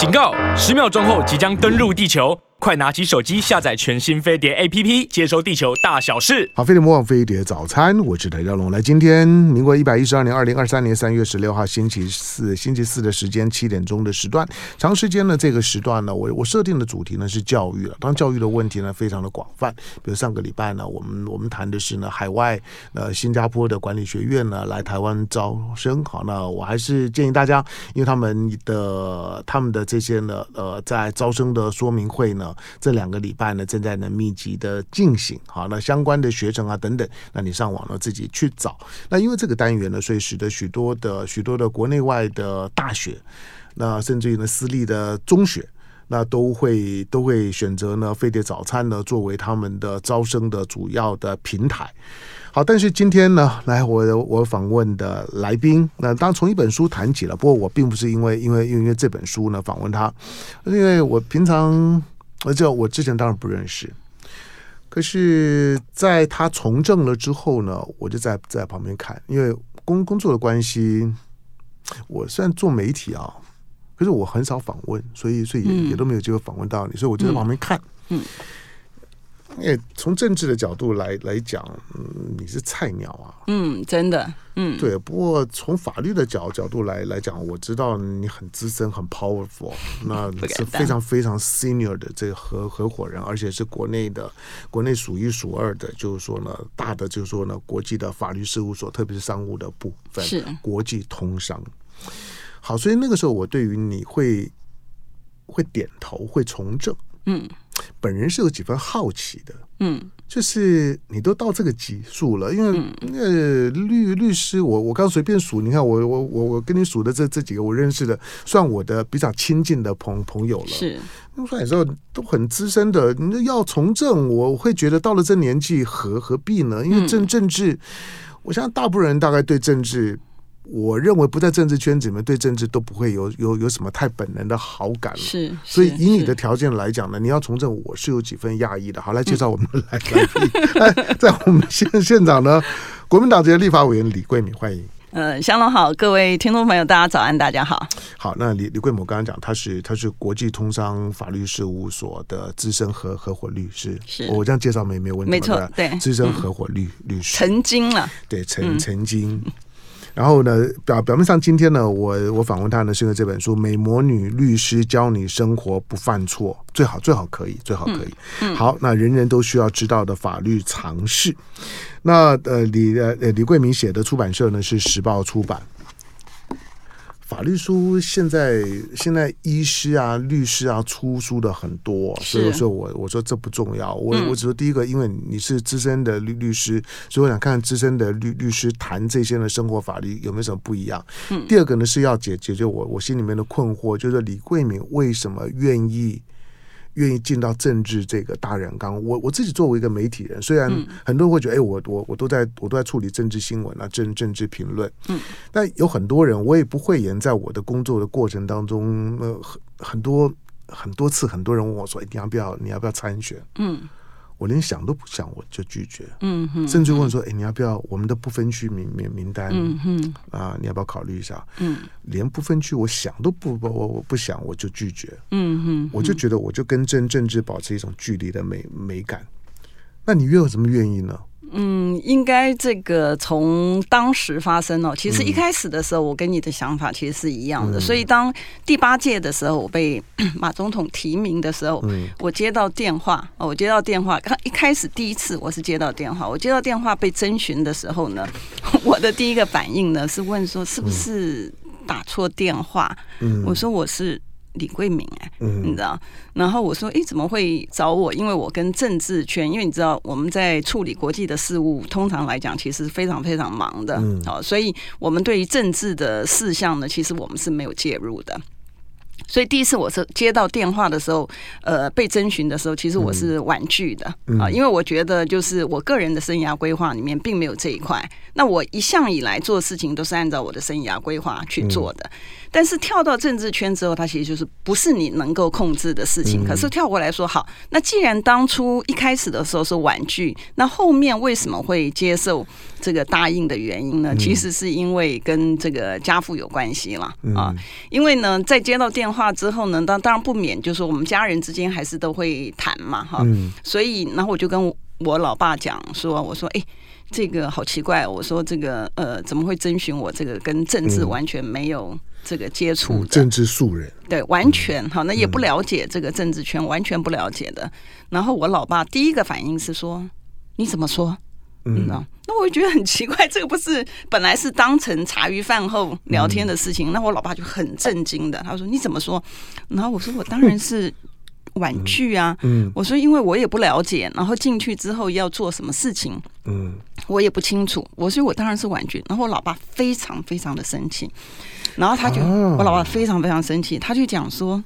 警告！十秒钟后即将登陆地球。快拿起手机下载全新飞碟 APP，接收地球大小事。好，飞碟魔网飞碟早餐，我是台兆龙。来，今天民国一百一十二年二零二三年三月十六号星期四，星期四的时间七点钟的时段，长时间呢这个时段呢，我我设定的主题呢是教育了。当，教育的问题呢非常的广泛，比如上个礼拜呢，我们我们谈的是呢海外呃新加坡的管理学院呢来台湾招生。好，那我还是建议大家，因为他们的他们的这些呢呃在招生的说明会呢。这两个礼拜呢，正在呢密集的进行。好，那相关的学程啊等等，那你上网呢自己去找。那因为这个单元呢，所以使得许多的许多的国内外的大学，那甚至于呢私立的中学，那都会都会选择呢飞碟早餐呢作为他们的招生的主要的平台。好，但是今天呢，来我我访问的来宾，那当从一本书谈起了。不过我并不是因为因为因为这本书呢访问他，因为我平常。而且我之前当然不认识，可是在他从政了之后呢，我就在在旁边看，因为工工作的关系，我虽然做媒体啊，可是我很少访问，所以所以也，也都没有机会访问到你，所以我就在旁边看，嗯。嗯因为从政治的角度来来讲，嗯，你是菜鸟啊，嗯，真的，嗯，对。不过从法律的角角度来来讲，我知道你很资深，很 powerful，那是非常非常 senior 的这个合合伙人，而且是国内的国内数一数二的，就是说呢，大的就是说呢，国际的法律事务所，特别是商务的部分，是国际通商。好，所以那个时候我对于你会会点头，会从政，嗯。本人是有几分好奇的，嗯，就是你都到这个级数了，因为呃律律师，我我刚随便数，你看我我我我跟你数的这这几个我认识的，算我的比较亲近的朋朋友了，是，那说有时候都很资深的，你要从政，我会觉得到了这年纪何何必呢？因为政政治，我相信大部分人大概对政治。我认为不在政治圈子里面，对政治都不会有有有什么太本能的好感了。是，所以以你的条件来讲呢，你要从政，我是有几分讶异的。好，来介绍我们的来来在我们现现场呢，国民党籍的立法委员李桂敏，欢迎。呃，香龙好，各位听众朋友，大家早安，大家好。好，那李李贵敏，我刚刚讲，他是他是国际通商法律事务所的资深合合伙律师。是，我这样介绍没没有问题？没错，对，资深合伙律律师。曾经了，对，曾曾经。然后呢，表表面上今天呢，我我访问他呢，是因为这本书《美魔女律师教你生活不犯错》，最好最好可以，最好可以。嗯嗯、好，那人人都需要知道的法律常识。那呃，李呃李桂明写的出版社呢是时报出版。法律书现在现在医师啊、律师啊出书的很多，所以说我我说这不重要，我我只说第一个，因为你是资深的律律师，所以我想看资深的律律师谈这些的生活法律有没有什么不一样。第二个呢是要解解决我我心里面的困惑，就是李桂敏为什么愿意。愿意进到政治这个大染缸，我我自己作为一个媒体人，虽然很多人会觉得，哎，我我我都在我都在处理政治新闻啊，政政治评论，嗯，但有很多人，我也不讳言，在我的工作的过程当中，呃，很很多很多次，很多人问我说，哎，你要不要你要不要参选？嗯。我连想都不想，我就拒绝。嗯哼，甚至问说：“哎，你要不要我们的不分区名名名单？嗯哼，啊，你要不要考虑一下？嗯，连不分区，我想都不不我我不想，我就拒绝。嗯哼，我就觉得我就跟政政治保持一种距离的美美感。那你又有什么愿意呢？”嗯，应该这个从当时发生哦。其实一开始的时候，我跟你的想法其实是一样的。嗯、所以当第八届的时候，我被 马总统提名的时候，嗯、我接到电话哦，我接到电话。刚一开始第一次我是接到电话，我接到电话被征询的时候呢，我的第一个反应呢是问说是不是打错电话？嗯、我说我是。李桂敏哎，你知道？然后我说，哎，怎么会找我？因为我跟政治圈，因为你知道，我们在处理国际的事务，通常来讲，其实非常非常忙的。好，所以我们对于政治的事项呢，其实我们是没有介入的。所以第一次我是接到电话的时候，呃，被征询的时候，其实我是婉拒的啊，因为我觉得就是我个人的生涯规划里面并没有这一块。那我一向以来做事情都是按照我的生涯规划去做的。但是跳到政治圈之后，它其实就是不是你能够控制的事情。可是跳过来说，好，那既然当初一开始的时候是婉拒，那后面为什么会接受这个答应的原因呢？其实是因为跟这个家父有关系了啊。因为呢，在接到电电话之后呢，当当然不免就是我们家人之间还是都会谈嘛，哈。嗯。所以，然后我就跟我老爸讲说：“我说，哎，这个好奇怪，我说这个呃，怎么会征询我这个跟政治完全没有这个接触的、嗯嗯、政治素人？对，完全哈，那也不了解这个政治圈，完全不了解的。然后我老爸第一个反应是说：你怎么说？”嗯，那我就觉得很奇怪，这个不是本来是当成茶余饭后聊天的事情，嗯、那我老爸就很震惊的，他说：“你怎么说？”然后我说：“我当然是婉拒啊。嗯”嗯，我说：“因为我也不了解，然后进去之后要做什么事情，嗯，我也不清楚。”我说：“我当然是婉拒。”然后我老爸非常非常的生气，然后他就、啊、我老爸非常非常生气，他就讲说：“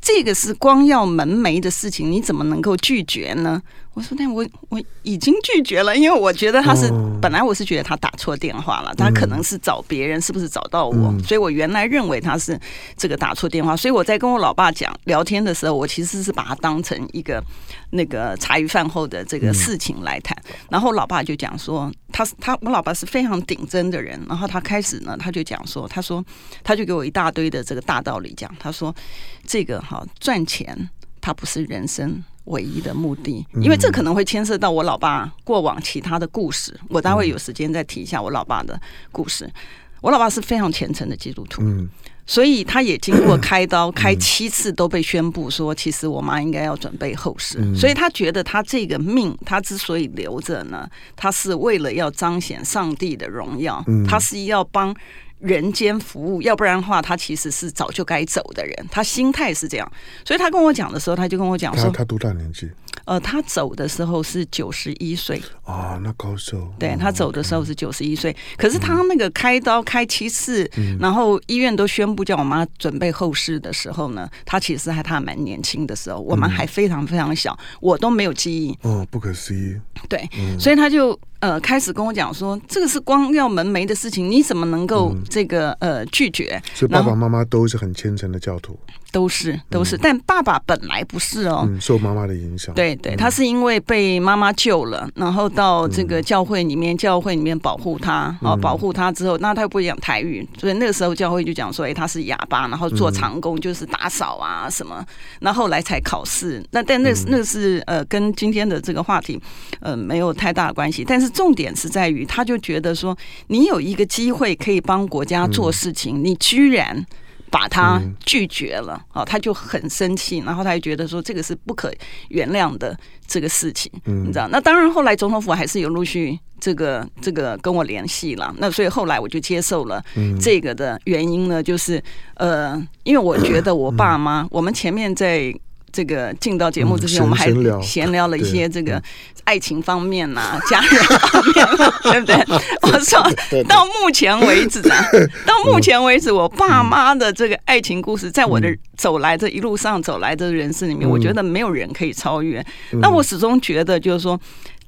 这个是光耀门楣的事情，你怎么能够拒绝呢？”我说：“那我我已经拒绝了，因为我觉得他是本来我是觉得他打错电话了，他可能是找别人，是不是找到我？所以我原来认为他是这个打错电话，所以我在跟我老爸讲聊天的时候，我其实是把他当成一个那个茶余饭后的这个事情来谈。然后老爸就讲说，他他我老爸是非常顶真的人，然后他开始呢，他就讲说，他说他就给我一大堆的这个大道理讲，他说这个哈赚钱，他不是人生。”唯一的目的，因为这可能会牵涉到我老爸过往其他的故事，我待会有时间再提一下我老爸的故事。我老爸是非常虔诚的基督徒，所以他也经过开刀 开七次都被宣布说，其实我妈应该要准备后事，所以他觉得他这个命，他之所以留着呢，他是为了要彰显上帝的荣耀，他是要帮。人间服务，要不然的话，他其实是早就该走的人。他心态是这样，所以他跟我讲的时候，他就跟我讲说，他多大年纪？呃，他走的时候是九十一岁啊，那高寿。对，他走的时候是九十一岁，可是他那个开刀开七次，嗯、然后医院都宣布叫我妈准备后事的时候呢，他其实还他蛮年轻的时候，我们还非常非常小，我都没有记忆。哦，不可思议。对，嗯、所以他就。呃，开始跟我讲说，这个是光耀门楣的事情，你怎么能够这个、嗯、呃拒绝？所以爸爸妈妈都是很虔诚的教徒，都是都是，嗯、但爸爸本来不是哦，嗯、受妈妈的影响。对对，他是因为被妈妈救了，然后到这个教会里面，嗯、教会里面保护他啊、哦，保护他之后，那他又不会讲台语，所以那个时候教会就讲说，哎，他是哑巴，然后做长工，就是打扫啊什么，那后来才考试。那但那那是呃，跟今天的这个话题呃没有太大的关系，但是。重点是在于，他就觉得说，你有一个机会可以帮国家做事情，你居然把他拒绝了啊！他就很生气，然后他就觉得说，这个是不可原谅的这个事情，你知道？那当然，后来总统府还是有陆续这个这个跟我联系了。那所以后来我就接受了这个的原因呢，就是呃，因为我觉得我爸妈，我们前面在。这个进到节目之前，我们还闲聊。了一些这个爱情方面呐、啊、家人方面、啊，对不对？我说到目前为止啊，到目前为止，我爸妈的这个爱情故事，在我的走来这一路上走来的人生里面，我觉得没有人可以超越。那我始终觉得，就是说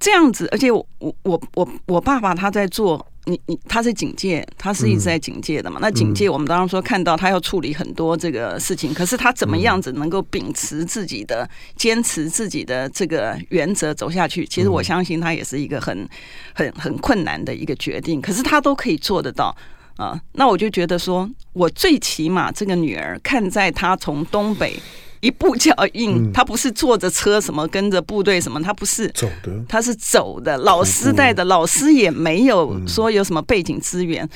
这样子，而且我我我我我爸爸他在做。你你他是警戒，他是一直在警戒的嘛？嗯、那警戒，我们当然说看到他要处理很多这个事情，嗯、可是他怎么样子能够秉持自己的、坚持自己的这个原则走下去？其实我相信他也是一个很、很、很困难的一个决定，可是他都可以做得到啊。那我就觉得说，我最起码这个女儿看在她从东北。一步脚印，他不是坐着车什么跟着部队什么，他不是。走的，他是走的。老师带的，老师也没有说有什么背景资源。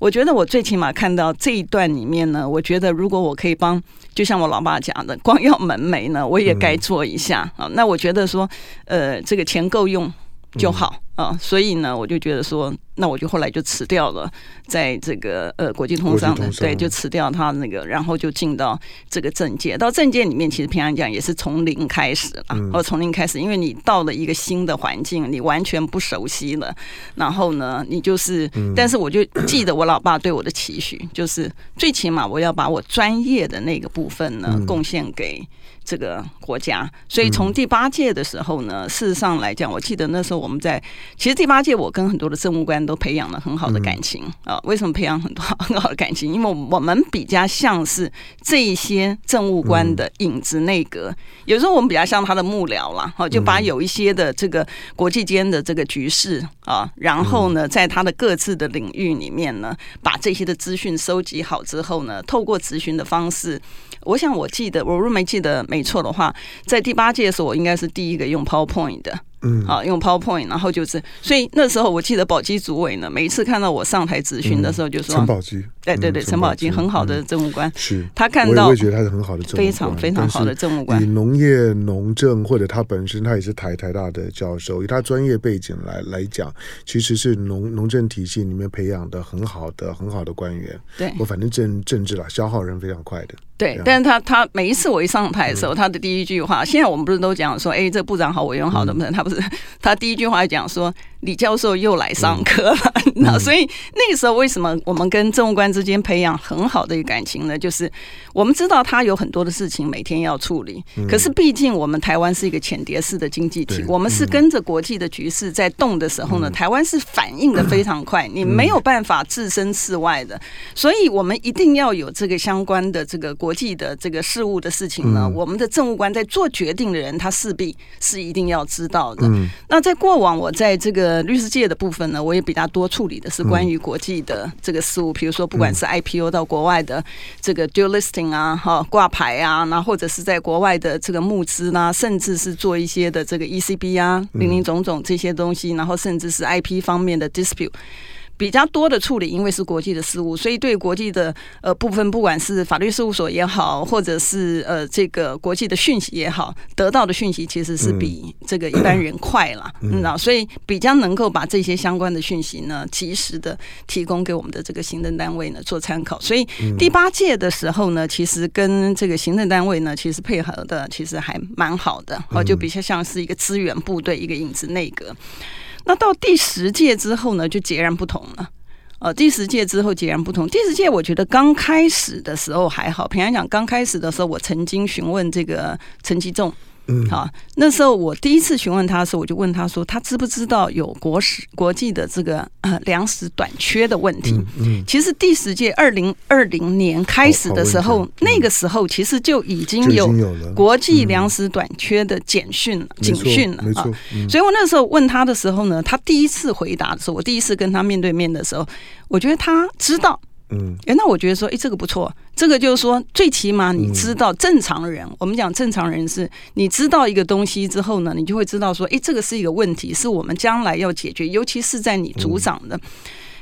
我觉得我最起码看到这一段里面呢，我觉得如果我可以帮，就像我老爸讲的，光要门楣呢，我也该做一下。啊。那我觉得说，呃，这个钱够用就好啊。所以呢，我就觉得说。那我就后来就辞掉了，在这个呃国际通商的，对，就辞掉他那个，然后就进到这个政界。到政界里面，其实平常讲也是从零开始啊，哦，从零开始，因为你到了一个新的环境，你完全不熟悉了。然后呢，你就是，但是我就记得我老爸对我的期许，就是最起码我要把我专业的那个部分呢贡献给这个国家。所以从第八届的时候呢，事实上来讲，我记得那时候我们在，其实第八届我跟很多的政务官。都培养了很好的感情啊！为什么培养很多很好的感情？因为我们比较像是这一些政务官的影子内阁，有时候我们比较像他的幕僚啦，就把有一些的这个国际间的这个局势啊，然后呢，在他的各自的领域里面呢，把这些的资讯收集好之后呢，透过咨询的方式。我想我记得，我如果没记得没错的话，在第八届的时候，我应该是第一个用 PowerPoint 的。嗯，好，用 PowerPoint，然后就是，所以那时候我记得宝鸡主委呢，每一次看到我上台咨询的时候，就说陈宝基，对对对，陈宝基很好的政务官，是他看到，我也觉得他是很好的政务官，非常非常好的政务官。以农业、农政或者他本身，他也是台台大的教授，以他专业背景来来讲，其实是农农政体系里面培养的很好的很好的官员。对，我反正政政治啦，消耗人非常快的。对，但是他他每一次我一上台的时候，他的第一句话，现在我们不是都讲说，哎，这部长好，委员好，能不能？他不是，他第一句话讲说。李教授又来上课了，那所以那个时候为什么我们跟政务官之间培养很好的一个感情呢？就是我们知道他有很多的事情每天要处理，可是毕竟我们台湾是一个浅碟式的经济体，我们是跟着国际的局势在动的时候呢，台湾是反应的非常快，你没有办法置身事外的，所以我们一定要有这个相关的这个国际的这个事务的事情呢，我们的政务官在做决定的人，他势必是一定要知道的。那在过往我在这个。呃，律师界的部分呢，我也比较多处理的是关于国际的这个事务，比如说不管是 IPO 到国外的这个 dual listing 啊，哈挂牌啊，那或者是在国外的这个募资啦，甚至是做一些的这个 ECB 啊，林林总总这些东西，然后甚至是 IP 方面的 dispute。比较多的处理，因为是国际的事务，所以对国际的呃部分，不管是法律事务所也好，或者是呃这个国际的讯息也好，得到的讯息其实是比这个一般人快了，嗯，你知道，所以比较能够把这些相关的讯息呢，及时的提供给我们的这个行政单位呢做参考。所以第八届的时候呢，其实跟这个行政单位呢，其实配合的其实还蛮好的，哦，就比较像是一个资源部队，一个影子内阁。那到第十届之后呢，就截然不同了。呃，第十届之后截然不同。第十届我觉得刚开始的时候还好，平常讲刚开始的时候，我曾经询问这个陈吉仲。嗯，好，那时候我第一次询问他的时候，我就问他说，他知不知道有国食国际的这个呃粮食短缺的问题？嗯，嗯其实第十届二零二零年开始的时候，那个时候其实就已经有国际粮食短缺的简讯了，警讯了啊。所以我那时候问他的时候呢，他第一次回答的时候，我第一次跟他面对面的时候，我觉得他知道。嗯，哎，那我觉得说，哎，这个不错，这个就是说，最起码你知道正常人，嗯、我们讲正常人是，你知道一个东西之后呢，你就会知道说，哎，这个是一个问题，是我们将来要解决，尤其是在你组长的。嗯、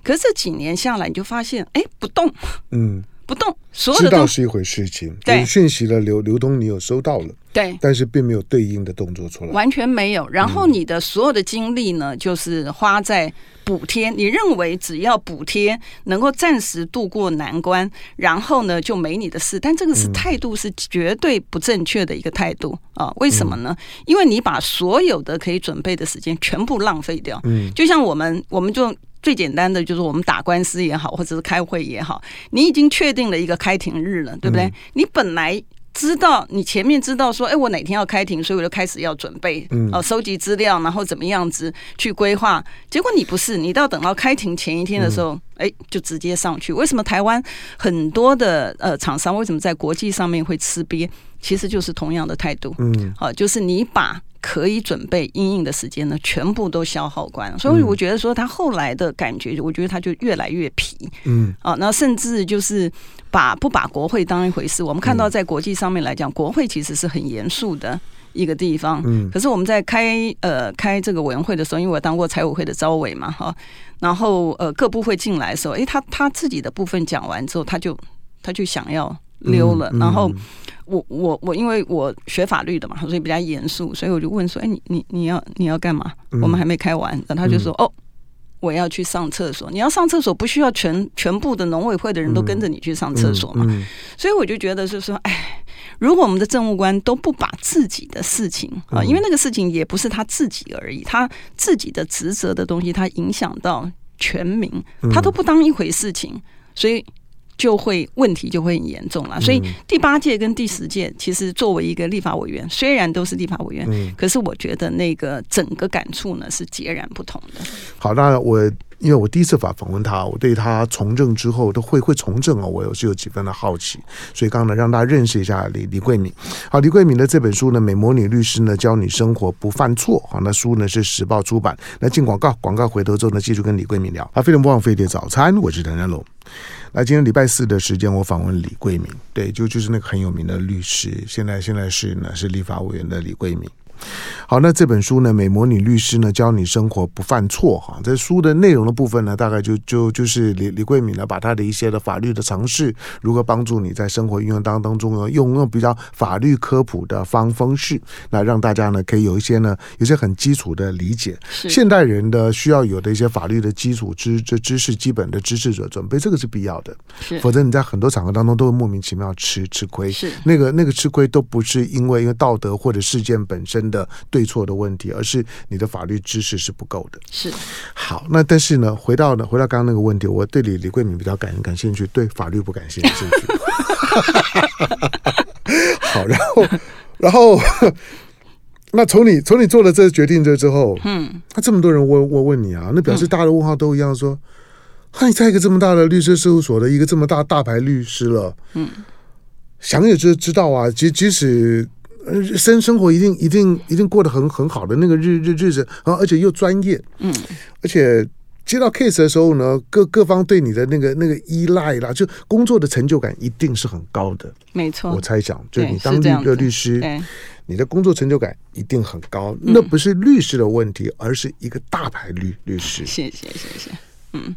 可是这几年下来，你就发现，哎，不动，嗯。不动，所有的知道是一回事情，对讯息的流流通，你有收到了，对，但是并没有对应的动作出来，完全没有。然后你的所有的精力呢，就是花在补贴。你认为只要补贴能够暂时度过难关，然后呢就没你的事。但这个是态度，是绝对不正确的一个态度啊！为什么呢？因为你把所有的可以准备的时间全部浪费掉。嗯，就像我们，我们就。最简单的就是我们打官司也好，或者是开会也好，你已经确定了一个开庭日了，对不对？嗯、你本来知道，你前面知道说，哎，我哪天要开庭，所以我就开始要准备，嗯，哦，收集资料，然后怎么样子去规划。结果你不是，你到等到开庭前一天的时候，哎、嗯，就直接上去。为什么台湾很多的呃厂商为什么在国际上面会吃瘪？其实就是同样的态度，嗯，好、哦，就是你把。可以准备应应的时间呢，全部都消耗光。所以我觉得说他后来的感觉，我觉得他就越来越皮。嗯，啊，那甚至就是把不把国会当一回事。我们看到在国际上面来讲，国会其实是很严肃的一个地方。嗯，可是我们在开呃开这个委员会的时候，因为我当过财委会的招委嘛，哈，然后呃各部会进来的时候，诶，他他自己的部分讲完之后，他就他就想要溜了，然后。我我我，因为我学法律的嘛，所以比较严肃，所以我就问说：“哎，你你你要你要干嘛？我们还没开完。”然后他就说：“哦，我要去上厕所。你要上厕所，不需要全全部的农委会的人都跟着你去上厕所嘛？所以我就觉得就是说，哎，如果我们的政务官都不把自己的事情啊，因为那个事情也不是他自己而已，他自己的职责的东西，他影响到全民，他都不当一回事情，所以。”就会问题就会很严重了，所以第八届跟第十届，其实作为一个立法委员，虽然都是立法委员，嗯、可是我觉得那个整个感触呢是截然不同的。好，那我因为我第一次访访问他，我对他从政之后都会会从政啊，我有是有几分的好奇，所以刚刚呢让大家认识一下李李桂敏。好，李桂敏的这本书呢，《美魔女律师呢教你生活不犯错》。好，那书呢是时报出版。那进广告，广告回头之后呢，继续跟李桂敏聊。好，非常不枉飞碟早餐，我是谭家龙。那今天礼拜四的时间，我访问李桂敏，对，就就是那个很有名的律师，现在现在是呢是立法委员的李桂敏。好，那这本书呢，《美魔女律师呢教你生活不犯错》哈，这书的内容的部分呢，大概就就就是李李桂敏呢，把他的一些的法律的常识，如何帮助你在生活运用当当中呢，用用比较法律科普的方方式，那让大家呢可以有一些呢，有些很基础的理解，现代人的需要有的一些法律的基础知知知识、基本的知识者准备，这个是必要的，否则你在很多场合当中都会莫名其妙吃吃亏，是。那个那个吃亏都不是因为因为道德或者事件本身的对错的问题，而是你的法律知识是不够的。是好，那但是呢，回到呢，回到刚刚那个问题，我对李李桂敏比较感感兴趣，对法律不感兴趣。好，然后然后那从你从你做了这个决定这之后，嗯，那这么多人问问问你啊，那表示大家的问号都一样，说，那、嗯、你在一个这么大的律师事务所的一个这么大大牌律师了，嗯，想也知知道啊，即即使。生生活一定一定一定过得很很好的那个日日日子然后，而且又专业，嗯，而且接到 case 的时候呢，各各方对你的那个那个依赖啦，就工作的成就感一定是很高的，没错。我猜想，就你当律的律师，你的工作成就感一定很高，那不是律师的问题，而是一个大牌律律师。谢谢谢谢，嗯，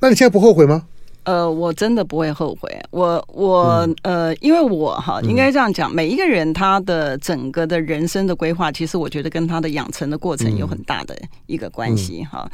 那你现在不后悔吗？呃，我真的不会后悔。我我呃，因为我哈，应该这样讲，每一个人他的整个的人生的规划，其实我觉得跟他的养成的过程有很大的一个关系哈。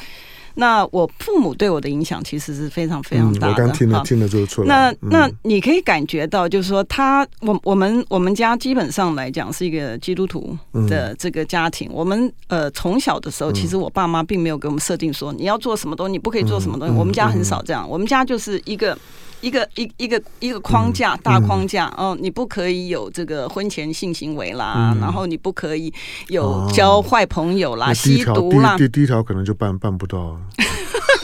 那我父母对我的影响其实是非常非常大的。嗯、我刚听了听了就出来。那、嗯、那你可以感觉到，就是说他，我我们我们家基本上来讲是一个基督徒的这个家庭。嗯、我们呃从小的时候，其实我爸妈并没有给我们设定说你要做什么东西，你不可以做什么东西。我们家很少这样，我们家就是一个。一个一一个一个框架，大框架哦，你不可以有这个婚前性行为啦，然后你不可以有交坏朋友啦，吸毒啦。第第一条可能就办办不到。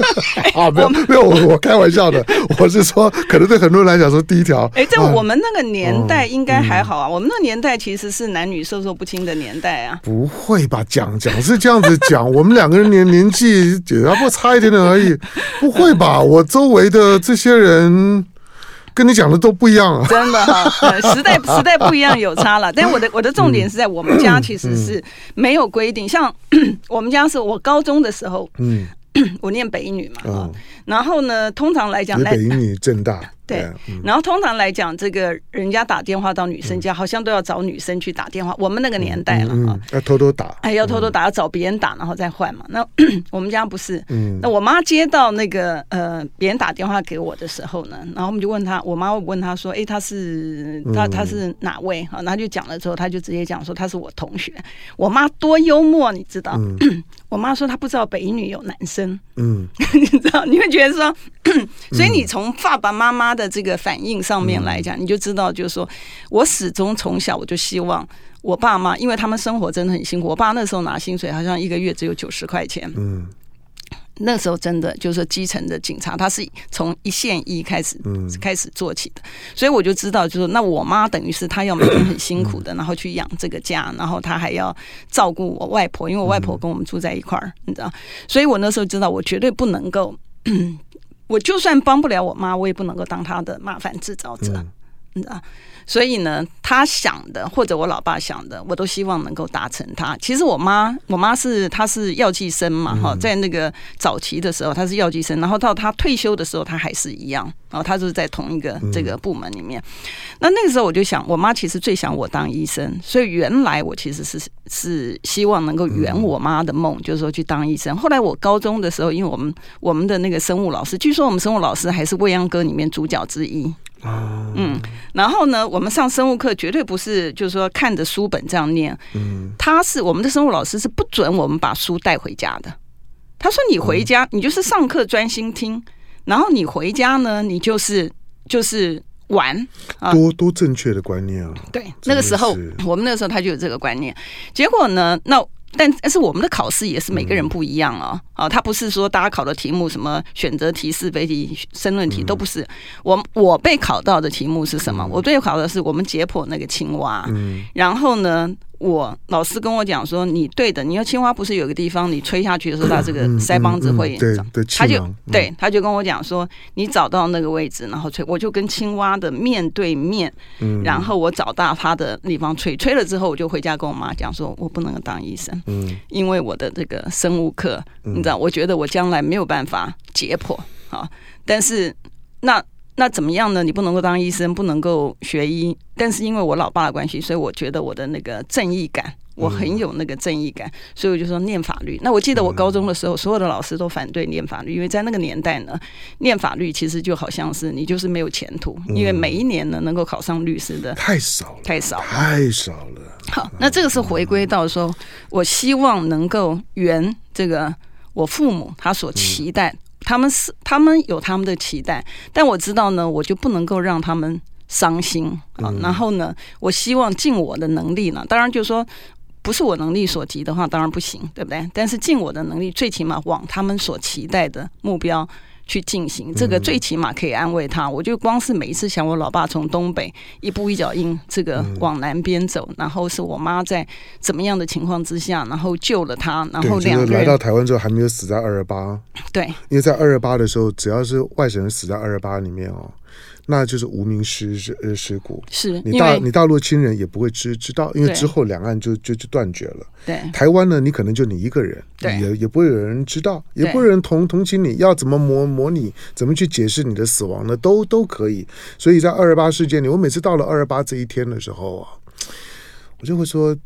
啊，没有没有，我我开玩笑的，我是说，可能对很多人来讲说第一条。哎，在我们那个年代应该还好啊，我们那年代其实是男女授受不亲的年代啊。不会吧？讲讲是这样子讲，我们两个人年年纪只要不差一点点而已，不会吧？我周围的这些人。跟你讲的都不一样啊！真的哈，时代时代不一样有差了。但我的我的重点是在我们家其实是没有规定，像 我们家是我高中的时候，嗯，我念北一女嘛，然后呢，通常来讲，北一女正大。对，然后通常来讲，这个人家打电话到女生家，好像都要找女生去打电话。我们那个年代了哈，要偷偷打，哎，要偷偷打，要找别人打，然后再换嘛。那 我们家不是，那我妈接到那个呃别人打电话给我的时候呢，然后我们就问她，我妈问她说，哎，她是他他是哪位？哈，然后就讲了之后，她就直接讲说她是我同学。我妈多幽默，你知道？我妈说她不知道北女有男生，嗯，你知道？你会觉得说，所以你从爸爸妈妈的这个反应上面来讲，你就知道，就是说我始终从小我就希望我爸妈，因为他们生活真的很辛苦。我爸那时候拿薪水好像一个月只有九十块钱，嗯。那时候真的就是基层的警察，他是从一线一开始开始做起的，所以我就知道，就是那我妈等于是她要每天很辛苦的，然后去养这个家，然后她还要照顾我外婆，因为我外婆跟我们住在一块儿，你知道，所以我那时候知道，我绝对不能够，我就算帮不了我妈，我也不能够当她的麻烦制造者，你知道。所以呢，他想的或者我老爸想的，我都希望能够达成他。其实我妈，我妈是她是药剂生嘛，哈，在那个早期的时候，她是药剂生，然后到她退休的时候，她还是一样，然后她就是在同一个这个部门里面。那那个时候我就想，我妈其实最想我当医生，所以原来我其实是是希望能够圆我妈的梦，就是说去当医生。后来我高中的时候，因为我们我们的那个生物老师，据说我们生物老师还是未央歌里面主角之一。嗯，然后呢，我们上生物课绝对不是就是说看着书本这样念，嗯，他是我们的生物老师是不准我们把书带回家的。他说你回家，你就是上课专心听，然后你回家呢，你就是就是玩，多多正确的观念啊！对，那个时候我们那个时候他就有这个观念，结果呢，那。但但是我们的考试也是每个人不一样啊，啊，他不是说大家考的题目什么选择题、是非题、申论题都不是。我我被考到的题目是什么？我被考的是我们解剖那个青蛙，然后呢，我老师跟我讲说，你对的，你要青蛙不是有个地方，你吹下去的时候，它这个腮帮子会长。他就对，他就跟我讲说，你找到那个位置，然后吹，我就跟青蛙的面对面，然后我找到它的地方吹，吹了之后，我就回家跟我妈讲说，我不能当医生，因为我的这个生物课，你知道，我觉得我将来没有办法解剖啊，但是那。那怎么样呢？你不能够当医生，不能够学医，但是因为我老爸的关系，所以我觉得我的那个正义感，我很有那个正义感，所以我就说念法律。那我记得我高中的时候，所有的老师都反对念法律，因为在那个年代呢，念法律其实就好像是你就是没有前途，因为每一年呢能够考上律师的太少太少太少了。好，那这个是回归到说，我希望能够圆这个我父母他所期待。他们是他们有他们的期待，但我知道呢，我就不能够让他们伤心啊。然后呢，我希望尽我的能力呢，当然就是说不是我能力所及的话，当然不行，对不对？但是尽我的能力，最起码往他们所期待的目标。去进行这个，最起码可以安慰他。我就光是每一次想我老爸从东北一步一脚印这个往南边走，然后是我妈在怎么样的情况之下，然后救了他，然后两个人来到台湾之后还没有死在二二八。对，因为在二二八的时候，只要是外省人死在二二八里面哦。那就是无名尸尸尸骨，是你大你大陆亲人也不会知知道，因为之后两岸就就就断绝了。对，台湾呢，你可能就你一个人，对，也也不会有人知道，也不会有人同同情你，要怎么模模拟，怎么去解释你的死亡呢？都都可以。所以在二二八事件里，我每次到了二二八这一天的时候啊，我就会说，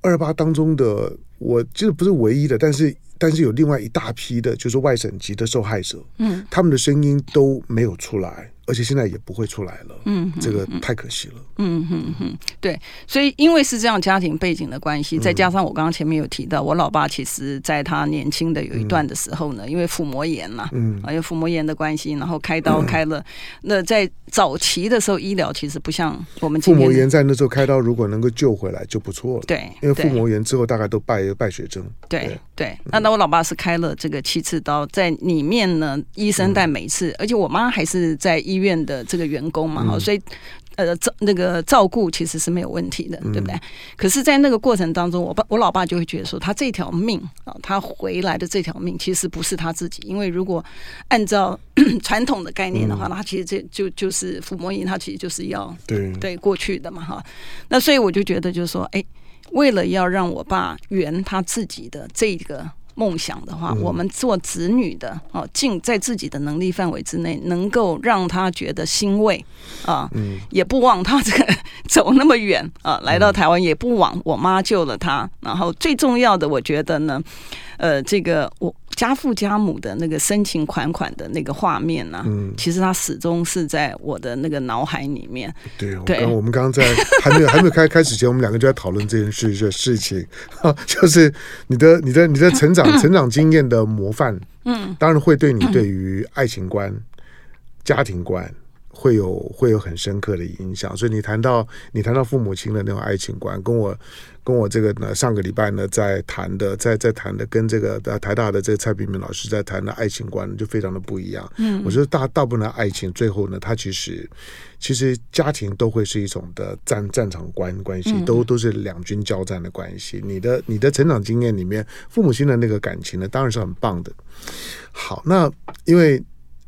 二二八当中的我其实不是唯一的，但是。但是有另外一大批的，就是外省籍的受害者，嗯，他们的声音都没有出来。而且现在也不会出来了，嗯，这个太可惜了，嗯哼哼，对，所以因为是这样家庭背景的关系，再加上我刚刚前面有提到，我老爸其实在他年轻的有一段的时候呢，因为腹膜炎嘛，嗯，因为腹膜炎的关系，然后开刀开了，那在早期的时候，医疗其实不像我们腹膜炎在那时候开刀，如果能够救回来就不错了，对，因为腹膜炎之后大概都败败血症，对对，那那我老爸是开了这个七次刀，在里面呢，医生带每次，而且我妈还是在医院。的这个员工嘛，哈，所以呃，照那个照顾其实是没有问题的，对不对？可是，在那个过程当中，我爸我老爸就会觉得说，他这条命啊，他回来的这条命其实不是他自己，因为如果按照 传统的概念的话，那他其实这就就是抚摸仪，他其实就是要对对过去的嘛，哈。那所以我就觉得，就是说，哎，为了要让我爸圆他自己的这个。梦想的话，我们做子女的哦，尽在自己的能力范围之内，能够让他觉得欣慰啊，也不枉他这个走那么远啊，来到台湾也不枉我妈救了他。然后最重要的，我觉得呢，呃，这个我。家父家母的那个深情款款的那个画面呢、啊？嗯，其实他始终是在我的那个脑海里面。对，对，我们刚刚在还没有还没有开开始前，我们两个就在讨论这件事这事情，就是你的你的你的成长 成长经验的模范，嗯，当然会对你对于爱情观、家庭观会有会有很深刻的影响。所以你谈到你谈到父母亲的那种爱情观，跟我。跟我这个呢，上个礼拜呢，在谈的，在在谈的，跟这个台大的这个蔡炳明老师在谈的爱情观就非常的不一样。嗯，我觉得大大部分的爱情最后呢，它其实其实家庭都会是一种的战战场关关系，都都是两军交战的关系。你的你的成长经验里面，父母亲的那个感情呢，当然是很棒的。好，那因为。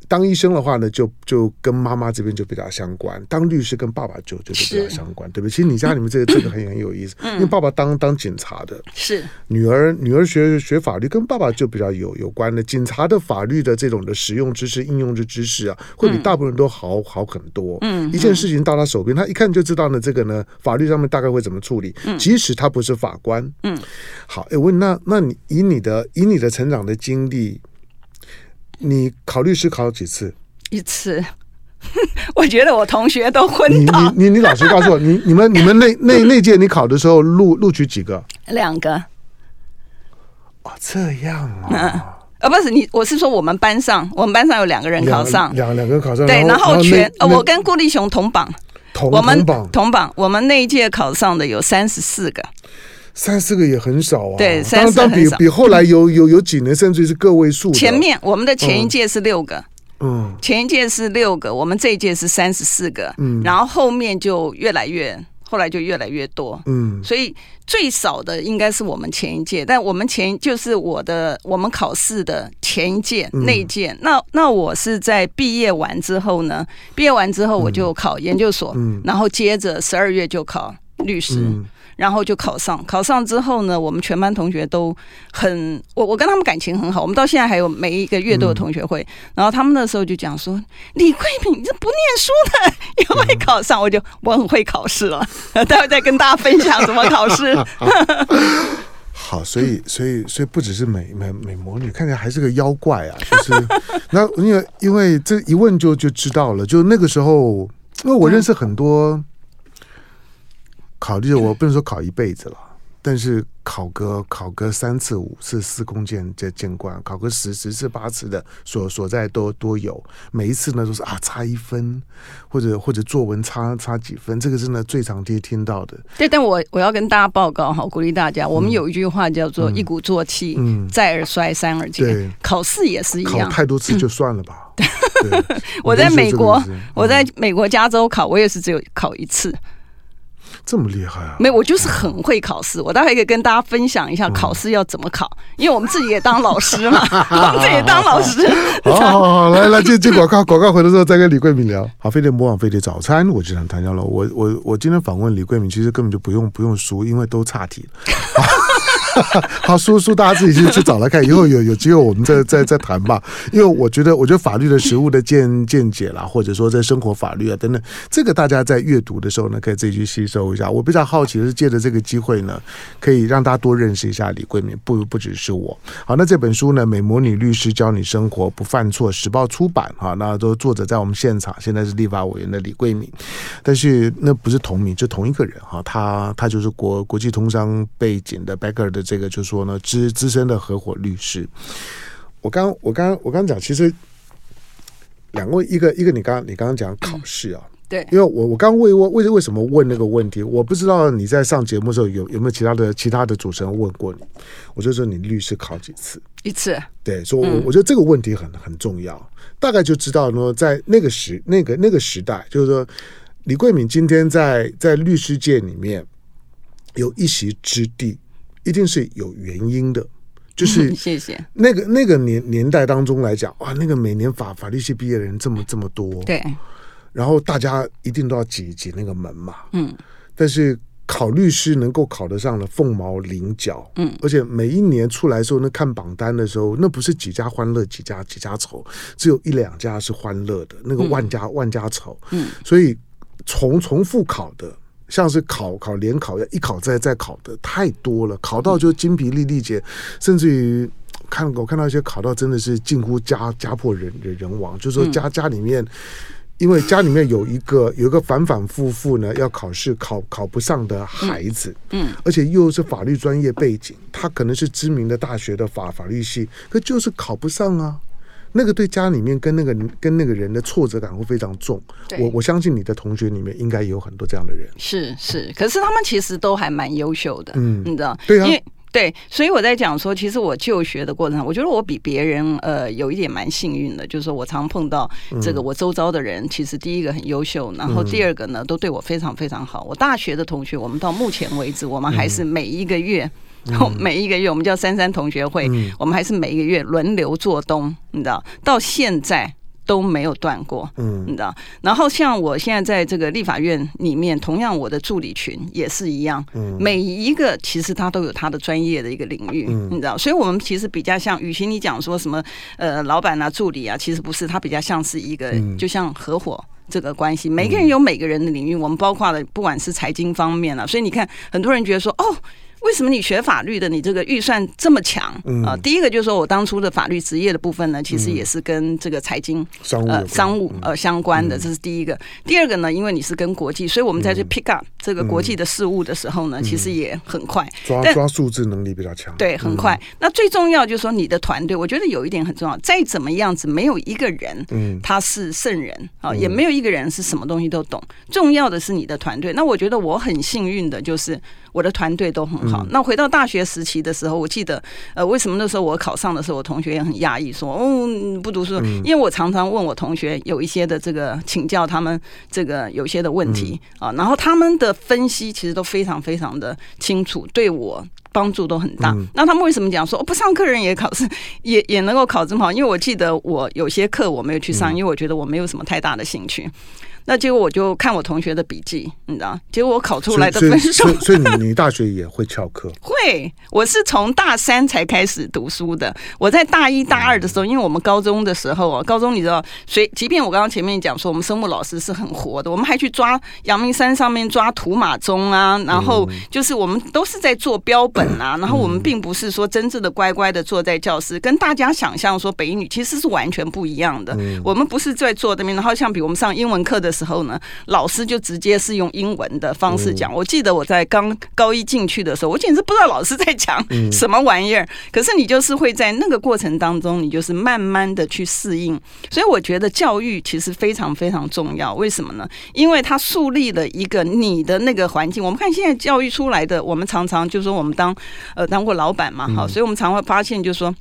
当医生的话呢，就就跟妈妈这边就比较相关；当律师跟爸爸就就是比较相关，对不对？其实你家里面这个这个很很有意思，因为爸爸当当警察的，是女儿女儿学学法律，跟爸爸就比较有有关的。警察的法律的这种的实用知识、应用的知识啊，会比大部分人都好好很多。嗯，一件事情到他手边，他一看就知道呢，这个呢法律上面大概会怎么处理。即使他不是法官。嗯，好，哎，我问那那你以你的以你的成长的经历。你考律师考了几次？一次。我觉得我同学都昏倒。你你你，你老实告诉我，你你们你们那那那届你考的时候录录取几个？两个。哦，这样啊。啊、呃，不是你，我是说我们班上，我们班上有两个人考上，两两个人考上。对，然后全呃，我跟顾立雄同榜，同我们榜同榜，我们那一届考上的有三十四个。三四个也很少啊，对，三四个很少。当比比后来有有有几年甚至是个位数。前面我们的前一届是六个，嗯，前一届是六个，我们这一届是三十四个，嗯，然后后面就越来越。后来就越来越多。嗯，所以最少的应该是我们前一届，但我们前就是我的我们考试的前一届那一届。那那我是在毕业完之后呢，毕业完之后我就考研究所，嗯，然后接着十二月就考律师。嗯然后就考上，考上之后呢，我们全班同学都很，我我跟他们感情很好，我们到现在还有每一个月都有同学会。嗯、然后他们那时候就讲说：“李桂敏，你这不念书的 也会考上？”我就我很会考试了，待会再跟大家分享怎么考试。好，所以所以所以不只是美美美魔女，看起来还是个妖怪啊！就是那因为因为这一问就就知道了，就那个时候，因为我认识很多。嗯考虑我不能说考一辈子了，但是考个考个三次五次司空见见见惯，考个十十次八次的所所在都都有，每一次呢都是啊差一分，或者或者作文差差几分，这个是呢最常听听到的。对，但我我要跟大家报告哈，鼓励大家，我们有一句话叫做一鼓作气，嗯，再而衰，三而竭。对，考试也是一样，考太多次就算了吧。对，我在美国，我在美国加州考，我也是只有考一次。这么厉害啊！没，我就是很会考试。我待会可以跟大家分享一下考试要怎么考，因为我们自己也当老师嘛，我们自己也当老师。好好好，来来接接广告，广告回来之后再跟李桂敏聊。好，飞碟模仿飞碟早餐，我就想谈到了。我我我今天访问李桂敏，其实根本就不用不用输，因为都岔题了。好，书书大家自己去去找来看，以后有有机会我们再 再再谈吧。因为我觉得，我觉得法律的实务的见见解啦，或者说在生活法律啊等等，这个大家在阅读的时候呢，可以自己去吸收一下。我比较好奇的是，借着这个机会呢，可以让大家多认识一下李桂敏，不不只是我。好，那这本书呢，《美魔女律师教你生活不犯错》，时报出版哈，那都作者在我们现场，现在是立法委员的李桂敏，但是那不是同名，就同一个人哈，他他就是国国际通商背景的 Becker 的。这个就是说呢，资资深的合伙律师。我刚我刚我刚讲，其实两位，一个一个你刚你刚刚讲考试啊，对，因为我我刚为我为为什么问那个问题，我不知道你在上节目的时候有有没有其他的其他的主持人问过你，我就说你律师考几次？一次。对，所以我我觉得这个问题很很重要，大概就知道呢，在那个时那个那个时代，就是说李桂敏今天在在律师界里面有一席之地。一定是有原因的，就是谢谢。那个那个年年代当中来讲，哇，那个每年法法律系毕业的人这么这么多，对，然后大家一定都要挤挤那个门嘛，嗯，但是考律师能够考得上的凤毛麟角，嗯，而且每一年出来的时候，那看榜单的时候，那不是几家欢乐几家几家愁，只有一两家是欢乐的，那个万家、嗯、万家愁，嗯，所以重重复考的。像是考考联考要一考再再考的太多了，考到就精疲力力竭，甚至于看我看到一些考到真的是近乎家家破人人亡，就是说家家里面，因为家里面有一个有一个反反复复呢要考试考考不上的孩子，嗯，而且又是法律专业背景，他可能是知名的大学的法法律系，可就是考不上啊。那个对家里面跟那个跟那个人的挫折感会非常重。我我相信你的同学里面应该有很多这样的人。是是，可是他们其实都还蛮优秀的，嗯，你知道？对啊，因为对，所以我在讲说，其实我就学的过程，我觉得我比别人呃有一点蛮幸运的，就是说我常碰到这个我周遭的人，其实第一个很优秀，然后第二个呢都对我非常非常好。我大学的同学，我们到目前为止，我们还是每一个月。然后每一个月，我们叫三三同学会，嗯、我们还是每一个月轮流做东，你知道，到现在都没有断过，嗯，你知道。然后像我现在在这个立法院里面，同样我的助理群也是一样，嗯，每一个其实他都有他的专业的一个领域，嗯，你知道。所以我们其实比较像，与其你讲说什么呃老板啊助理啊，其实不是，他比较像是一个，就像合伙这个关系。每个人有每个人的领域，我们包括了不管是财经方面啊，所以你看很多人觉得说哦。为什么你学法律的，你这个预算这么强？嗯、呃，第一个就是说我当初的法律职业的部分呢，其实也是跟这个财经、商务呃商务呃相关的，嗯、这是第一个。第二个呢，因为你是跟国际，所以我们在去 pick up 这个国际的事务的时候呢，嗯、其实也很快，抓抓数字能力比较强，对，很快。嗯、那最重要就是说你的团队，我觉得有一点很重要，再怎么样子，没有一个人，嗯，他是圣人啊，嗯、也没有一个人是什么东西都懂。重要的是你的团队。那我觉得我很幸运的就是我的团队都很好。那回到大学时期的时候，我记得，呃，为什么那时候我考上的时候，我同学也很压抑，说，哦，不读书，因为我常常问我同学有一些的这个请教他们这个有些的问题啊，然后他们的分析其实都非常非常的清楚，对我帮助都很大。那他们为什么讲说，不上课人也考试 也也能够考这么好？因为我记得我有些课我没有去上，因为我觉得我没有什么太大的兴趣。那结果我就看我同学的笔记，你知道？结果我考出来的分数，所以你 你大学也会翘课？会，我是从大三才开始读书的。我在大一大二的时候，因为我们高中的时候啊，高中你知道，所以即便我刚刚前面讲说，我们生物老师是很活的，我们还去抓阳明山上面抓土马钟啊，然后就是我们都是在做标本啊，然后我们并不是说真正的乖乖的坐在教室，跟大家想象说北一女其实是完全不一样的。我们不是在坐那边，然后像比如我们上英文课的。时候呢，老师就直接是用英文的方式讲。我记得我在刚高一进去的时候，我简直不知道老师在讲什么玩意儿。可是你就是会在那个过程当中，你就是慢慢的去适应。所以我觉得教育其实非常非常重要。为什么呢？因为它树立了一个你的那个环境。我们看现在教育出来的，我们常常就说我们当呃当过老板嘛，好，所以我们常会发现就是说。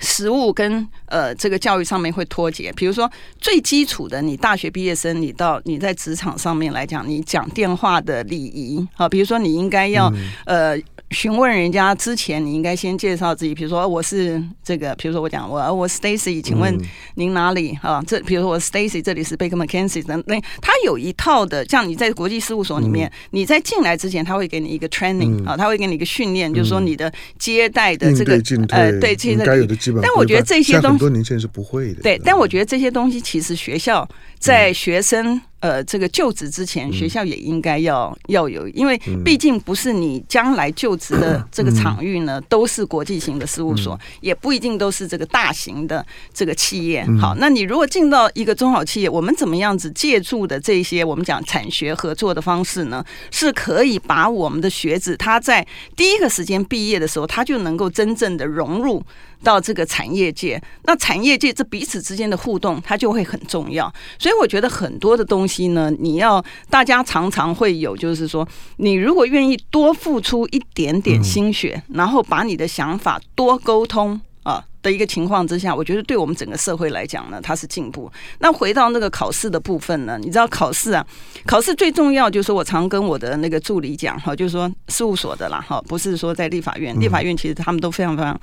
实物跟呃这个教育上面会脱节，比如说最基础的，你大学毕业生，你到你在职场上面来讲，你讲电话的礼仪，好，比如说你应该要呃。询问人家之前，你应该先介绍自己。比如说，我是这个，比如说我讲我我 Stacy，请问您哪里啊？这比如说我 Stacy，这里是 Baker McKenzie 等等。他有一套的，像你在国际事务所里面，你在进来之前，他会给你一个 training 啊，他会给你一个训练，就是说你的接待的这个呃对这些该有的基本。但我觉得这些东西很多年轻人是不会的。对，但我觉得这些东西其实学校在学生。呃，这个就职之前，学校也应该要要有，因为毕竟不是你将来就职的 这个场域呢，都是国际型的事务所，也不一定都是这个大型的这个企业。好，那你如果进到一个中小企业，我们怎么样子借助的这些我们讲产学合作的方式呢？是可以把我们的学子他在第一个时间毕业的时候，他就能够真正的融入。到这个产业界，那产业界这彼此之间的互动，它就会很重要。所以我觉得很多的东西呢，你要大家常常会有，就是说，你如果愿意多付出一点点心血，然后把你的想法多沟通啊。的一个情况之下，我觉得对我们整个社会来讲呢，它是进步。那回到那个考试的部分呢，你知道考试啊，考试最重要就是我常跟我的那个助理讲哈，就是说事务所的啦哈，不是说在立法院，立法院其实他们都非常非常。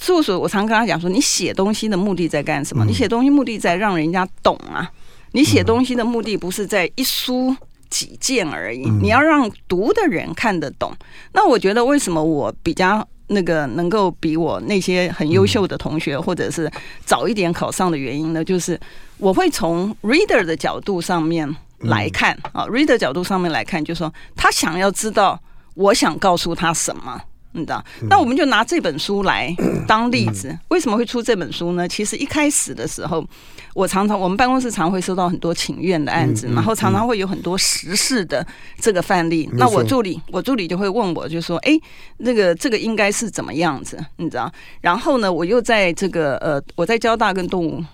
事务所我常跟他讲说，你写东西的目的在干什么？你写东西目的在让人家懂啊，你写东西的目的不是在一书几件而已，你要让读的人看得懂。那我觉得为什么我比较。那个能够比我那些很优秀的同学，或者是早一点考上的原因呢，就是我会从 reader 的角度上面来看啊，reader 角度上面来看，就是说他想要知道我想告诉他什么。你知道？那我们就拿这本书来 当例子。为什么会出这本书呢？其实一开始的时候，我常常我们办公室常会收到很多请愿的案子，然后常常会有很多时事的这个范例。那我助理，我助理就会问我，就说：“哎，那个这个应该是怎么样子？你知道？”然后呢，我又在这个呃，我在交大跟东吴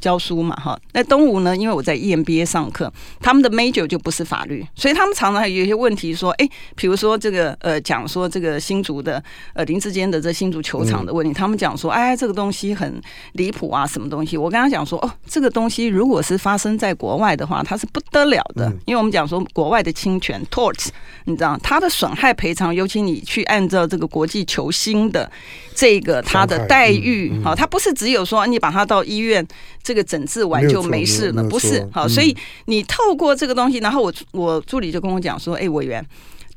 教书嘛，哈。那东吴呢，因为我在 EMBA 上课，他们的 major 就不是法律，所以他们常常有一些问题说：“哎，比如说这个呃，讲说这个新竹的。”的呃林志坚的这新竹球场的问题，他们讲说，哎，这个东西很离谱啊，什么东西？我跟他讲说，哦，这个东西如果是发生在国外的话，它是不得了的，因为我们讲说国外的侵权 torts，你知道，它的损害赔偿，尤其你去按照这个国际球星的这个他的待遇，好，他不是只有说你把他到医院这个诊治完就没事了，不是，好，所以你透过这个东西，然后我我助理就跟我讲说，哎，委员。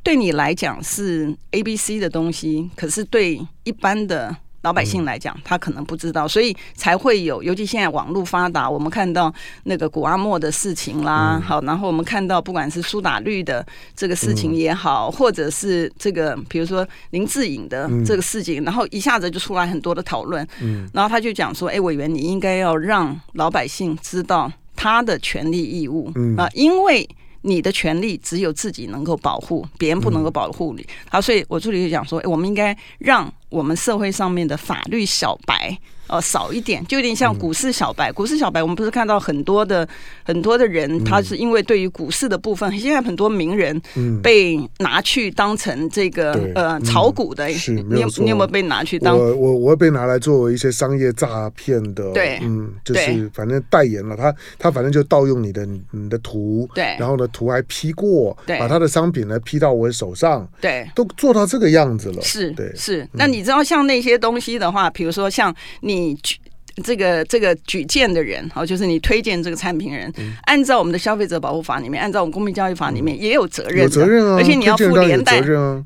对你来讲是 A、B、C 的东西，可是对一般的老百姓来讲，他可能不知道，所以才会有。尤其现在网络发达，我们看到那个古阿莫的事情啦，好，然后我们看到不管是苏打绿的这个事情也好，或者是这个比如说林志颖的这个事情，然后一下子就出来很多的讨论，然后他就讲说：“哎，委员，你应该要让老百姓知道他的权利义务。啊，因为。”你的权利只有自己能够保护，别人不能够保护你。好，所以我助理就讲说，我们应该让我们社会上面的法律小白。呃少一点，就有点像股市小白。股市小白，我们不是看到很多的很多的人，他是因为对于股市的部分，现在很多名人被拿去当成这个呃炒股的，是，你有你有没有被拿去当？我我我会被拿来作为一些商业诈骗的，对，嗯，就是反正代言了他，他反正就盗用你的你的图，对，然后呢图还 P 过，对，把他的商品呢 P 到我手上，对，都做到这个样子了，是，对，是。那你知道像那些东西的话，比如说像你。seguinte: 这个这个举荐的人，好，就是你推荐这个产品人，按照我们的消费者保护法里面，按照我们公平交易法里面也有责任，有责任啊，而且你要负连带，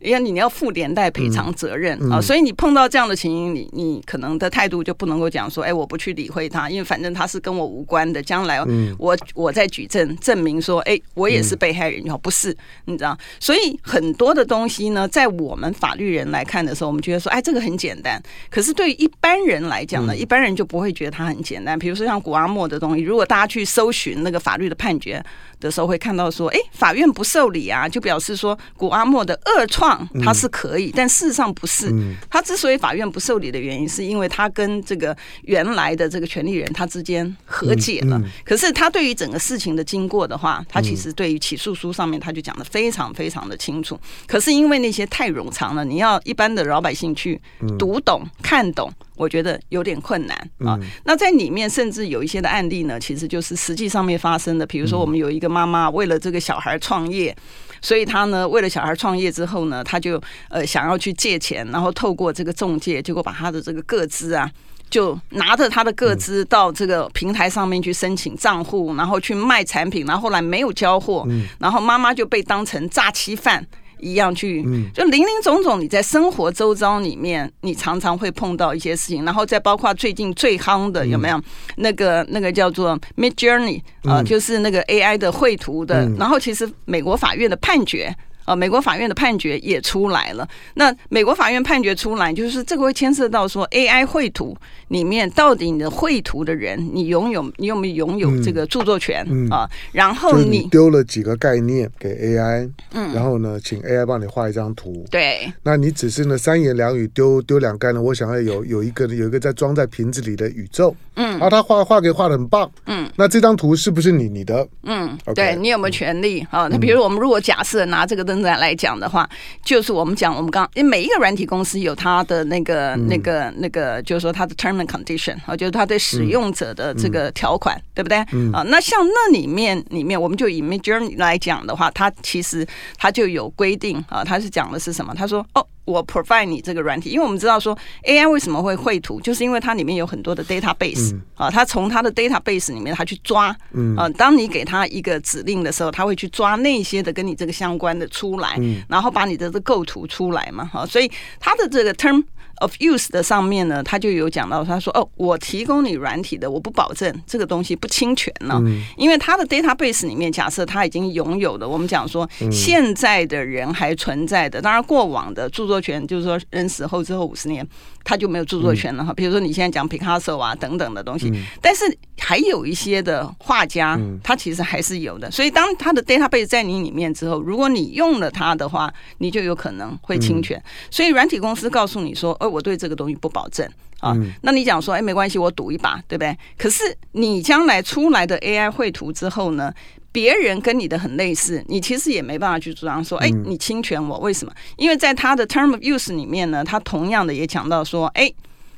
因为你要负连带赔偿责任啊，所以你碰到这样的情形，你你可能的态度就不能够讲说，哎，我不去理会他，因为反正他是跟我无关的，将来我我在举证证明说，哎，我也是被害人，不是，你知道，所以很多的东西呢，在我们法律人来看的时候，我们觉得说，哎，这个很简单，可是对于一般人来讲呢，一般人就不会。会觉得它很简单，比如说像古阿莫的东西，如果大家去搜寻那个法律的判决的时候，会看到说，哎，法院不受理啊，就表示说古阿莫的二创它是可以，但事实上不是。他之所以法院不受理的原因，是因为他跟这个原来的这个权利人他之间和解了。可是他对于整个事情的经过的话，他其实对于起诉书上面他就讲的非常非常的清楚。可是因为那些太冗长了，你要一般的老百姓去读懂看懂。我觉得有点困难啊。那在里面甚至有一些的案例呢，其实就是实际上面发生的。比如说，我们有一个妈妈为了这个小孩创业，所以她呢为了小孩创业之后呢，她就呃想要去借钱，然后透过这个中介，结果把她的这个个资啊，就拿着她的个资到这个平台上面去申请账户，然后去卖产品，然后后来没有交货，然后妈妈就被当成诈欺犯。一样去，就林林总总，你在生活周遭里面，你常常会碰到一些事情，然后再包括最近最夯的有没有？那个那个叫做 Midjourney 啊，就是那个 AI 的绘图的，然后其实美国法院的判决。呃，美国法院的判决也出来了。那美国法院判决出来，就是这个会牵涉到说，AI 绘图里面到底你的绘图的人，你拥有你有没有拥有这个著作权、嗯嗯、啊？然后你丢了几个概念给 AI，嗯，然后呢，请 AI 帮你画一张图。对，那你只是呢三言两语丢丢两概念，我想要有有一个有一个在装在瓶子里的宇宙，嗯，啊，他画画给画的很棒，嗯，那这张图是不是你你的？嗯，okay, 对你有没有权利？啊，那比如我们如果假设拿这个灯。来讲的话，就是我们讲，我们刚因为每一个软体公司有它的那个、那个、那个，就是说它的 term and condition 啊，就是它对使用者的这个条款，对不对？啊，那像那里面里面，我们就以 Midjourney 来讲的话，它其实它就有规定啊，它是讲的是什么？他说哦。我 provide 你这个软体，因为我们知道说 AI 为什么会绘图，就是因为它里面有很多的 database、嗯、啊，它从它的 database 里面它去抓，嗯。啊，当你给它一个指令的时候，它会去抓那些的跟你这个相关的出来，嗯、然后把你的这构图出来嘛，哈、啊，所以它的这个 term。Of use 的上面呢，他就有讲到，他说哦，我提供你软体的，我不保证这个东西不侵权呢，因为他的 database 里面假设他已经拥有的，我们讲说现在的人还存在的，当然过往的著作权就是说人死后之后五十年。他就没有著作权了哈，比如说你现在讲 Picasso 啊等等的东西，但是还有一些的画家，他其实还是有的。所以当他的 database 在你里面之后，如果你用了它的话，你就有可能会侵权。所以软体公司告诉你说，呃，我对这个东西不保证啊。那你讲说，哎，没关系，我赌一把，对不对？可是你将来出来的 AI 绘图之后呢？别人跟你的很类似，你其实也没办法去主张说，哎，你侵权我，为什么？因为在他的 term of use 里面呢，他同样的也讲到说，哎，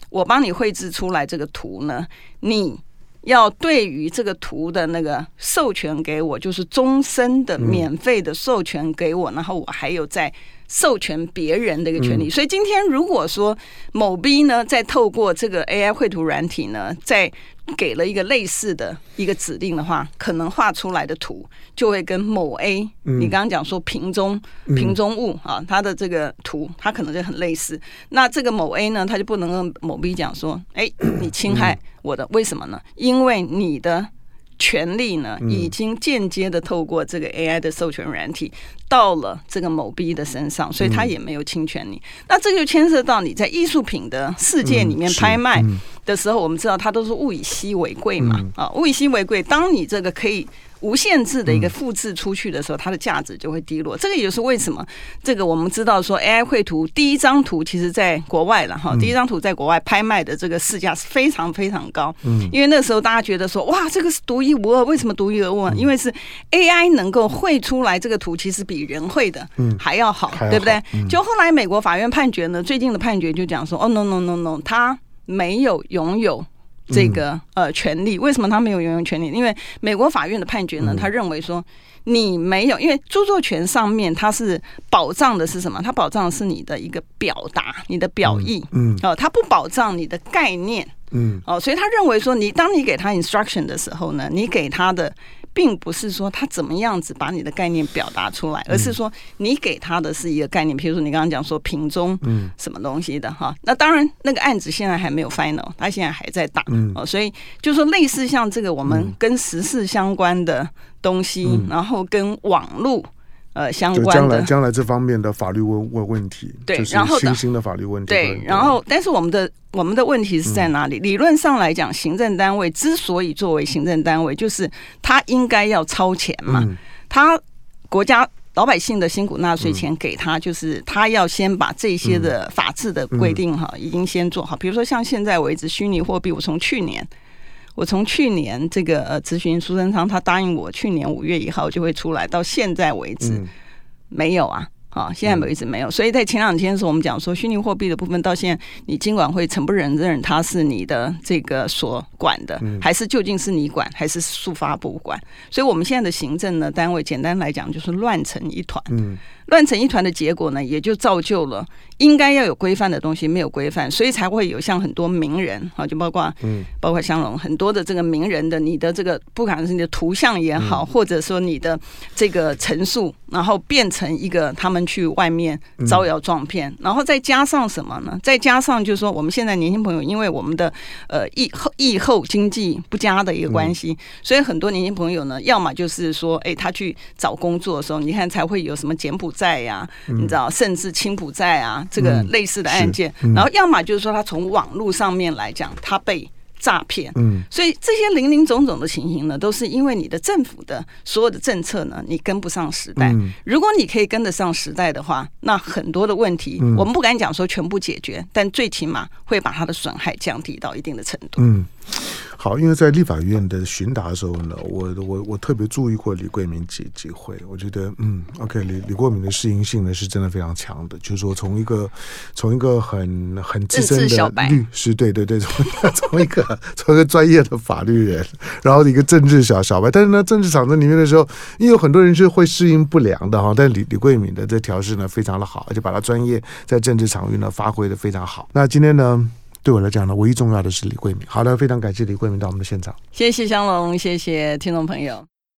我帮你绘制出来这个图呢，你要对于这个图的那个授权给我，就是终身的免费的授权给我，然后我还有在。授权别人的一个权利，所以今天如果说某 B 呢，在透过这个 AI 绘图软体呢，在给了一个类似的一个指令的话，可能画出来的图就会跟某 A，你刚刚讲说瓶中瓶中物啊，它的这个图，它可能就很类似。那这个某 A 呢，他就不能跟某 B 讲说，哎，你侵害我的，为什么呢？因为你的。权利呢，已经间接的透过这个 AI 的授权软体到了这个某 B 的身上，所以他也没有侵权你。那这就牵涉到你在艺术品的世界里面拍卖的时候，我们知道它都是物以稀为贵嘛，啊，物以稀为贵。当你这个可以无限制的一个复制出去的时候，它的价值就会低落。这个也是为什么，这个我们知道说 AI 绘图第一张图其实在国外了哈，第一张图在国外拍卖的这个市价是非常非常高。嗯，因为那时候大家觉得说，哇，这个是独一无二。为什么独一无二？因为是 AI 能够绘出来这个图，其实比人绘的还要好，对不对？就后来美国法院判决呢，最近的判决就讲说，哦，no no no no，他没有拥有。这个呃权利，为什么他没有拥有权利？因为美国法院的判决呢，他认为说你没有，因为著作权上面它是保障的是什么？它保障的是你的一个表达，你的表意，嗯，哦，它不保障你的概念，嗯，哦，所以他认为说，你当你给他 instruction 的时候呢，你给他的。并不是说他怎么样子把你的概念表达出来，而是说你给他的是一个概念。比如说你刚刚讲说瓶中嗯什么东西的哈，那当然那个案子现在还没有 final，他现在还在打哦，所以就说类似像这个我们跟时事相关的东西，然后跟网络。呃，相关的将来将来这方面的法律问问问题，对，然后新兴的法律问题，对，然后但是我们的我们的问题是在哪里？嗯、理论上来讲，行政单位之所以作为行政单位，就是他应该要超前嘛，嗯、他国家老百姓的辛苦纳税钱给他，就是他要先把这些的法制的规定哈，已经先做好。比如说像现在为止，虚拟货币，我从去年。我从去年这个呃咨询苏贞昌，他答应我去年五月一号就会出来，到现在为止没有啊，啊，现在为止没有。所以在前两天的时候，我们讲说虚拟货币的部分，到现在你金管会承不认认它是你的这个所管的，还是究竟是你管，还是速发部管？所以我们现在的行政呢单位，简单来讲就是乱成一团。乱成一团的结果呢，也就造就了应该要有规范的东西没有规范，所以才会有像很多名人啊，就包括嗯，包括香龙很多的这个名人的你的这个，不管是你的图像也好，或者说你的这个陈述，然后变成一个他们去外面招摇撞骗，然后再加上什么呢？再加上就是说，我们现在年轻朋友，因为我们的呃疫后疫后经济不佳的一个关系，所以很多年轻朋友呢，要么就是说，哎，他去找工作的时候，你看才会有什么柬埔寨。债呀，你知道，甚至青浦债啊，这个类似的案件，然后要么就是说他从网络上面来讲，他被诈骗，嗯，所以这些零零总总的情形呢，都是因为你的政府的所有的政策呢，你跟不上时代。如果你可以跟得上时代的话，那很多的问题，我们不敢讲说全部解决，但最起码会把它的损害降低到一定的程度。嗯。好，因为在立法院的询答的时候呢，我我我特别注意过李桂敏几几回，我觉得嗯，OK，李李桂敏的适应性呢是真的非常强的，就是说从一个从一个很很资深的律师，对对对，从 从一个从一个专业的法律人，然后一个政治小小白，但是呢，政治场子里面的时候，因为有很多人是会适应不良的哈，但李李桂敏的这调试呢非常的好，而且把他专业在政治场域呢发挥的非常好。那今天呢？对我来讲呢，唯一重要的是李桂敏。好的，非常感谢李桂敏到我们的现场。谢谢香龙，谢谢听众朋友。